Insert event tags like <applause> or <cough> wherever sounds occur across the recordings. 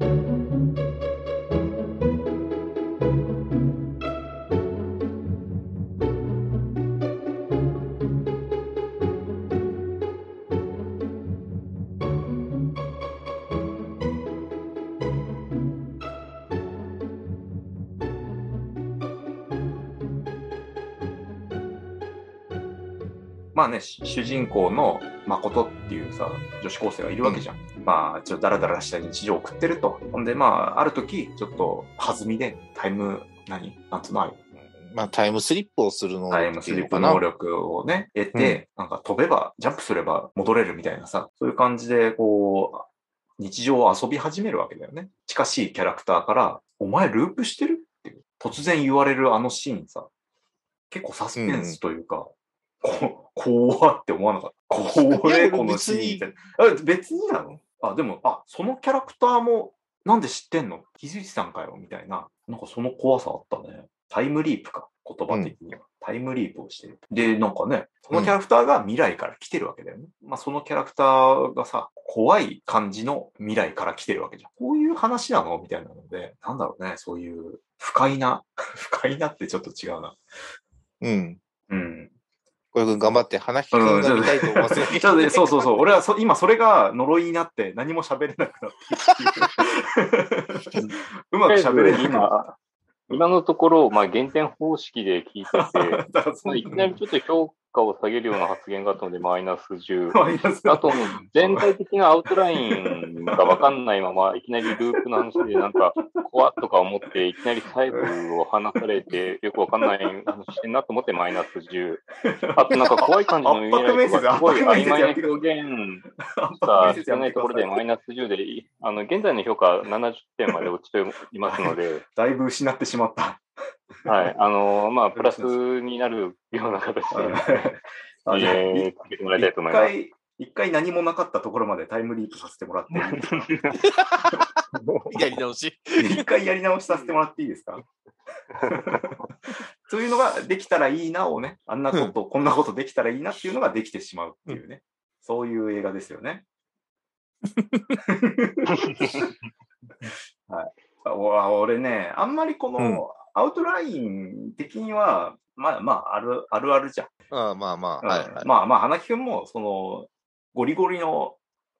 Thank you. まあね、し主人公の誠っていうさ、女子高生がいるわけじゃん。まあ、ちょっとダラダラした日常を送ってると。ほんで、まあ、ある時、ちょっと弾みでタイム、何？なんつうの？あまあタイムスリップをするのタイムスリップ能力をね、得て、なんか飛べば、ジャンプすれば戻れるみたいなさ、そういう感じで、こう、日常を遊び始めるわけだよね。近しいキャラクターから、お前ループしてるって突然言われるあのシーンさ、結構サスペンスというか、こ怖って思わなかった。怖いやい、このシーンみたいな。あ別になの？あ、でも、あ、そのキャラクターも、なんで知ってんの？気づいてたんかよみたいな。なんかその怖さあったね。タイムリープか。言葉的には。タイムリープをしてる。で、なんかね、そのキャラクターが未来から来てるわけだよね。まあそのキャラクターがさ、怖い感じの未来から来てるわけじゃん。こういう話なの？みたいなので、なんだろうね、そういう不快な、<laughs> 不快なってちょっと違うな。うん。うん。小籔君頑張って、花引き君が見たいと思わせちょっとね、そうそうそう。俺はそ今それが呪いになって何も喋れなくなっているうまく喋れなくなっ今、今のところ、まあ、減点方式で聞いてて、<laughs> いきなりちょっと評価を下げるような発言があったので、マイナス10。<laughs> マイナスあと、全体的なアウトラインがわかんないまま、いきなりループの話で、なんか、怖っとか思って、いきなり細部を話されて、よくわかんない話してんなと思って、マイナス10。あと、なんか怖い感じの未来とか、すごい曖昧な表現さ、してないところでマイナス10で、いあの、現在の評価70点まで落ちていますので、<laughs> だいぶ失ってしまった。はい。あの、まあ、プラスになるような形で、<laughs> あじゃあえー、かけてもらいたいと思一います。回、一回何もなかったところまでタイムリープさせてもらっていいですか？<laughs> やり直し。一回やり直しさせてもらっていいですか？<laughs> そういうのができたらいいなをね、あんなこと、こんなことできたらいいなっていうのができてしまうっていうね、そういう映画ですよね。はい。俺ね、あんまりこうんのアウトライン的には、まあまあ、あるあるあるじゃん。ああまあまあ、うんはいはい。まあまあ、花木くんも、その、ゴリゴリの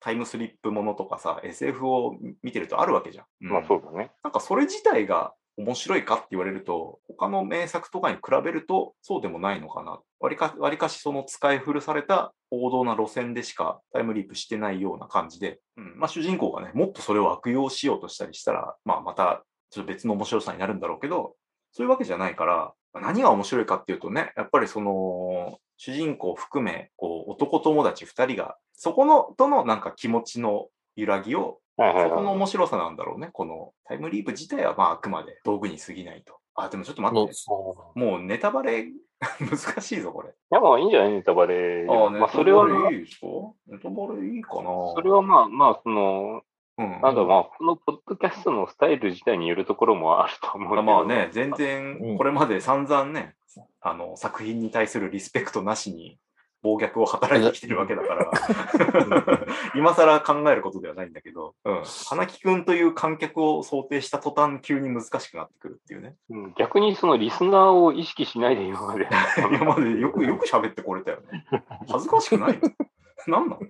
タイムスリップものとかさ、SF を見てるとあるわけじゃん。うんまあ、そうだね。なんかそれ自体が面白いかって言われると、他の名作とかに比べるとそうでもないのかな。わりかわりかしその使い古された王道な路線でしかタイムリープしてないような感じで、うん、まあ主人公がね、もっとそれを悪用しようとしたりしたら、まあまたちょっと別の面白さになるんだろうけど、そういうわけじゃないから、何が面白いかっていうとね、やっぱりその、主人公含め、こう、男友達二人が、そこの、とのなんか気持ちの揺らぎをはいはいそこのはい。面白さなんだろうね。このタイムリープ自体はまああくまで道具に過ぎないと。あ、でもちょっと待って。もうネタバレ <laughs> 難しいぞ、これ。いや、まあいいんじゃないネタバレ。あ、まあ、それは、ネタバレいいですか？ネタバレいいかなそれはまあまあ、その、うん。なんだろうまあ、このポッドキャストのスタイル自体によるところもあると思うけど。まあね、全う然んこれまで散々ね、あの、作品に対するリスペクトなしに暴虐を働いてきてるわけだから、<laughs> 今更考えることではないんだけど、うん。花木くんという観客を想定した途端急に難しくなってくるっていうね。うん逆にそのリスナーを意識しないで今まで。<laughs> 今までよく、よく喋ってこれたよね。恥ずかしくないの？なんなの？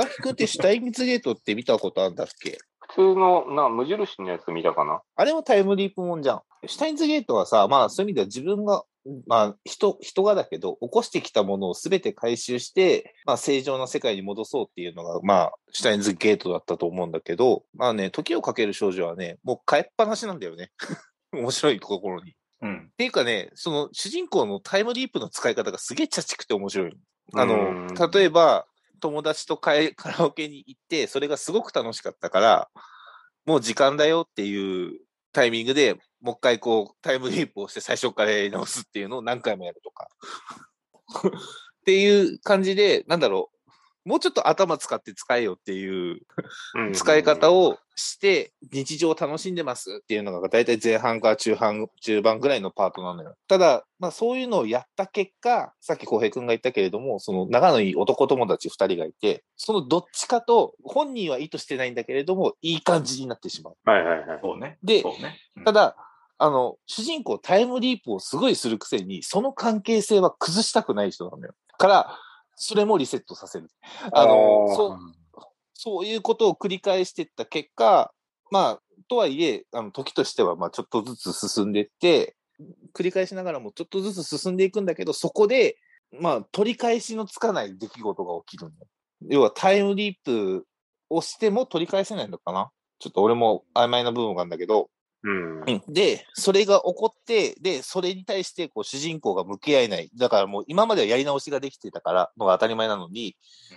花木君ってシュタインズゲートって見たことあるんだっけ？普通のな無印のやつ見たかな？あれもタイムリープもんじゃん。シュタインズゲートはさ、まあそういう意味では自分が、まあ人、人がだけど、起こしてきたものを全て回収して、まあ正常な世界に戻そうっていうのが、まあ、シュタインズゲートだったと思うんだけど、まあね、時をかける少女はね、もう変えっぱなしなんだよね。<laughs> 面白いところに。っうん。ていうかね、その主人公のタイムリープの使い方がすげえ茶畜くて面白い。あうのん、例えば、友達とカラオケに行って、それがすごく楽しかったから、もう時間だよっていうタイミングで、もう一回こう、タイムリープをして最初からやり直すっていうのを何回もやるとか。<laughs> っていう感じで、なんだろう。もうちょっと頭使って使えよっていううん使い方をして、日常を楽しんでますっていうのが、大体前半から中半、中盤ぐらいのパートなのよ。ただ、まあそういうのをやった結果、さっき浩平君が言ったけれども、その仲のいい男友達二人がいて、そのどっちかと、本人は意図してないんだけれども、いい感じになってしまう。はいはいはい。そうね。でね。うんただ、あの、主人公タイムリープをすごいするくせに、その関係性は崩したくない人なのよ。から、それもリセットさせる。あの、そう、そういうことを繰り返していった結果、まあ、とはいえ、あの、時としては、まあ、ちょっとずつ進んでいって、繰り返しながらもちょっとずつ進んでいくんだけど、そこで、まあ、取り返しのつかない出来事が起きるの。要はタイムリープをしても取り返せないのかなちょっと俺も曖昧な部分があるんだけど、うん。うんで、それが起こって、で、それに対して、こう、主人公が向き合えない。だからもう、今まではやり直しができてたから、のが当たり前なのにうん、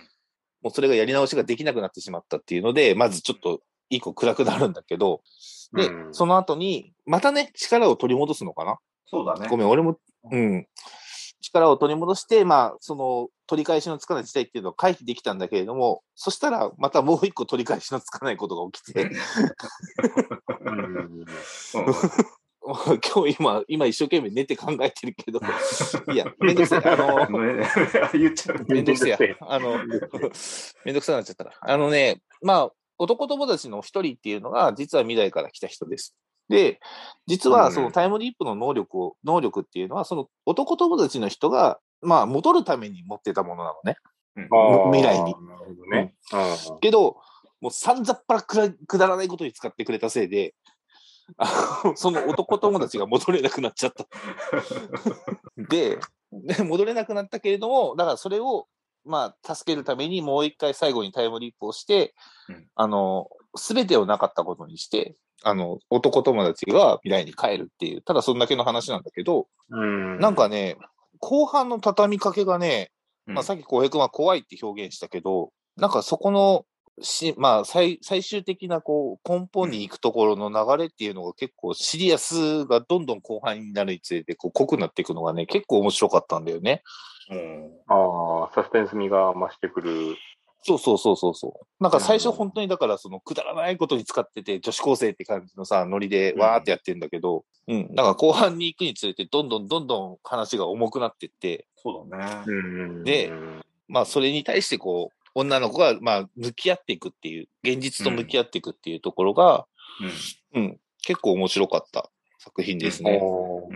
もうそれがやり直しができなくなってしまったっていうので、まずちょっと、一個暗くなるんだけど、で、うんその後に、またね、力を取り戻すのかな？そうだね。ごめん、俺も、うん。力を取り戻して、まあ、その、取り返しのつかない事態っていうのを回避できたんだけれども、そしたら、またもう一個取り返しのつかないことが起きて、<laughs> 今日今、今一生懸命寝て考えてるけど、<laughs> いや、めんどくさい。あの、ね <laughs> 言っちゃった。めんどくせえやめんどくせえ。あの、めんどくさくなっちゃったら。あのね、まあ、男友達の一人っていうのが、実は未来から来た人です。で、実はそのタイムリープの能力を、能力っていうのは、その男友達の人が、まあ、戻るために持ってたものなのね。うん未来に。なるほどね。うんけど、もうさんざっぱらくらくだらないことに使ってくれたせいで、その男友達が戻れなくなっちゃった。<laughs> で、で戻れなくなったけれども、だからそれを、まあ、助けるためにもう一回最後にタイムリープをして、うんあの、すべてをなかったことにして、あの、男友達が未来に帰るっていう、ただそんだけの話なんだけど、うん。なんかね、後半の畳みかけがね、うんまあ、さっき浩平君は怖いって表現したけど、なんかそこのし、まあ最、最終的なこう根本に行くところの流れっていうのが結構シリアスがどんどん後半になるにつれてこう濃くなっていくのがね、結構面白かったんだよね。うんああ、サスペンス味が増してくる。そうそうそうそうそう。なんか最初本当にだからそのくだらないことに使ってて女子高生って感じのさ、ノリでわーってやってんだけど、うん。なんか後半に行くにつれてどんどんどんどん話が重くなってって、そうだね。うんでまあそれに対してこう、女の子がまあ向き合っていくっていう、現実と向き合っていくっていうところが、うんうん、結構面白かった作品ですね。なるほ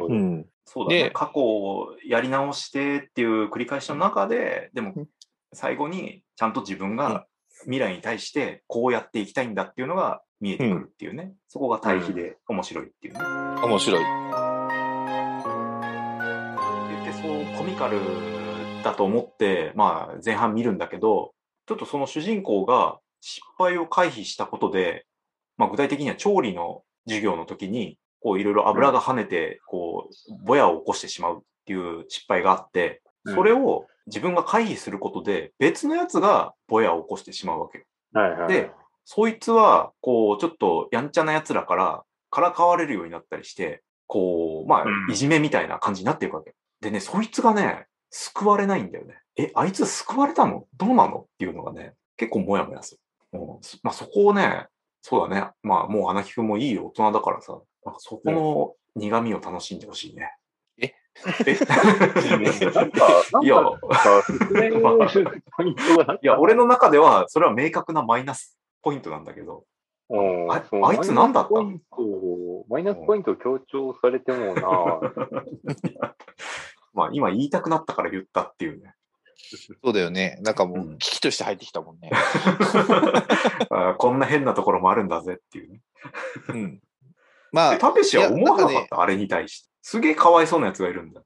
ど。うん。そうだねで。過去をやり直してっていう繰り返しの中で、でもうん最後にちゃんと自分が未来に対してこうやっていきたいんだっていうのが見えてくるっていうね。そこが対比で面白いっていうね。面白い。言ってそうコミカルだと思って、まあ、前半見るんだけどちょっとその主人公が失敗を回避したことで、まあ、具体的には調理の授業の時にこういろいろ油が跳ねてこうぼやを起こしてしまうっていう失敗があってそれを自分が回避することで別のやつがぼやを起こしてしまうわけ。はいはい。で、そいつは、こう、ちょっとやんちゃな奴らから、からかわれるようになったりして、こう、まうんあ、いじめみたいな感じになっていくわけ。でね、そいつがね、救われないんだよね。え、あいつ救われたの？どうなの？っていうのがね、結構もやもやする。うんそまあ、そこをね、そうだね。まあ、もう花木くんもいい大人だからさ、なんかそこの苦味を楽しんでほしいね。ええ <laughs> なんか、なんいや。いや、俺の中では、それは明確なマイナスポイントなんだけど、うんああいつ何だった？マイナスポイントをマイナスポイントを強調されてもな、<laughs> まあ、今言いたくなったから言ったっていうね。そうだよね。なんかもう危機として入ってきたもんね。<laughs> あこんな変なところもあるんだぜっていうね。うん。まで、あ、たけしは思わなかった、あれに対して。すげえかわいそうなやつがいるんだ。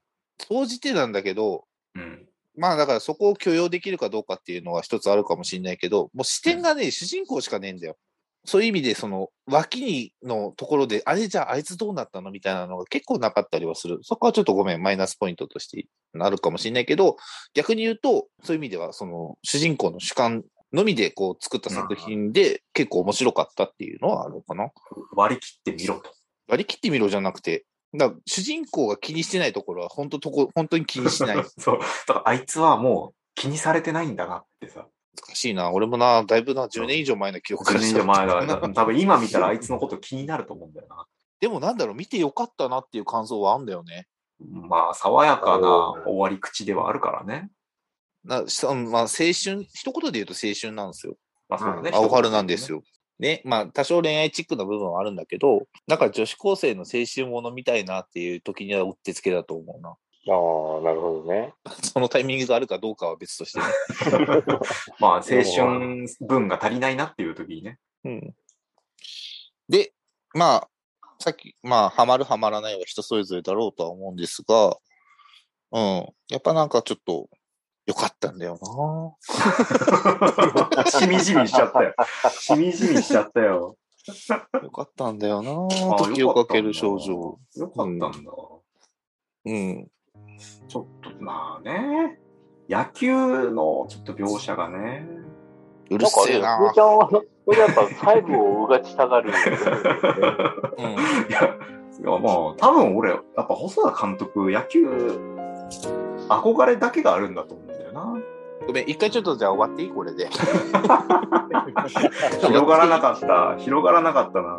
総じてなんだけど、うん。まあだからそこを許容できるかどうかっていうのは一つあるかもしれないけど、もう視点がね、主人公しかねえんだよ。そういう意味で、その脇にのところで、あれじゃああいつどうなったのみたいなのが結構なかったりはする。そこはちょっとごめん、マイナスポイントとしてなるかもしれないけど、逆に言うと、そういう意味では、その主人公の主観のみでこう作った作品で結構面白かったっていうのはあるかな。割り切ってみろと。割り切ってみろじゃなくて、だ主人公が気にしてないところは本当とこ、本当に気にしない。<laughs> そう。だからあいつはもう気にされてないんだなってさ。難しいな。俺もな、だいぶな、10年以上前の記憶か10ら年以上前だ多分今見たらあいつのこと気になると思うんだよな。でもなんだろう、見てよかったなっていう感想はあんだよね。まあ、爽やかな終わり口ではあるからね。なしまあ、青春、一言で言うと青春なんですよ。まあ、そうだね。青春なんですよ。よ。ね、まあ、多少恋愛チックな部分はあるんだけど、なんか女子高生の青春ものみたいなっていう時にはうってつけだと思うな。ああ、なるほどね。<laughs> そのタイミングがあるかどうかは別としてね。<laughs> まあ、青春分が足りないなっていう時にね。うん。で、まあ、さっき、まあ、ハマるハマらないは人それぞれだろうとは思うんですが、うん。やっぱなんかちょっと、良かったんだよ <laughs> しみじみしちゃったよ。しみじみしちゃったよ。な良かったんだよなあ時をかける少女。。よかったんだ。うん。ちょっと、まあね。野球のちょっと描写がね。うるなんかね、せえなふーちゃんは、これやっぱ細部をうがちたがる。うん。<laughs> いや、まあ、多分俺、やっぱ細田監督、野球、憧れだけがあるんだと思うな。ごめん、一回ちょっとじゃあ終わっていい？これで。<laughs> <laughs> 広がらなかった。広がらなかったな。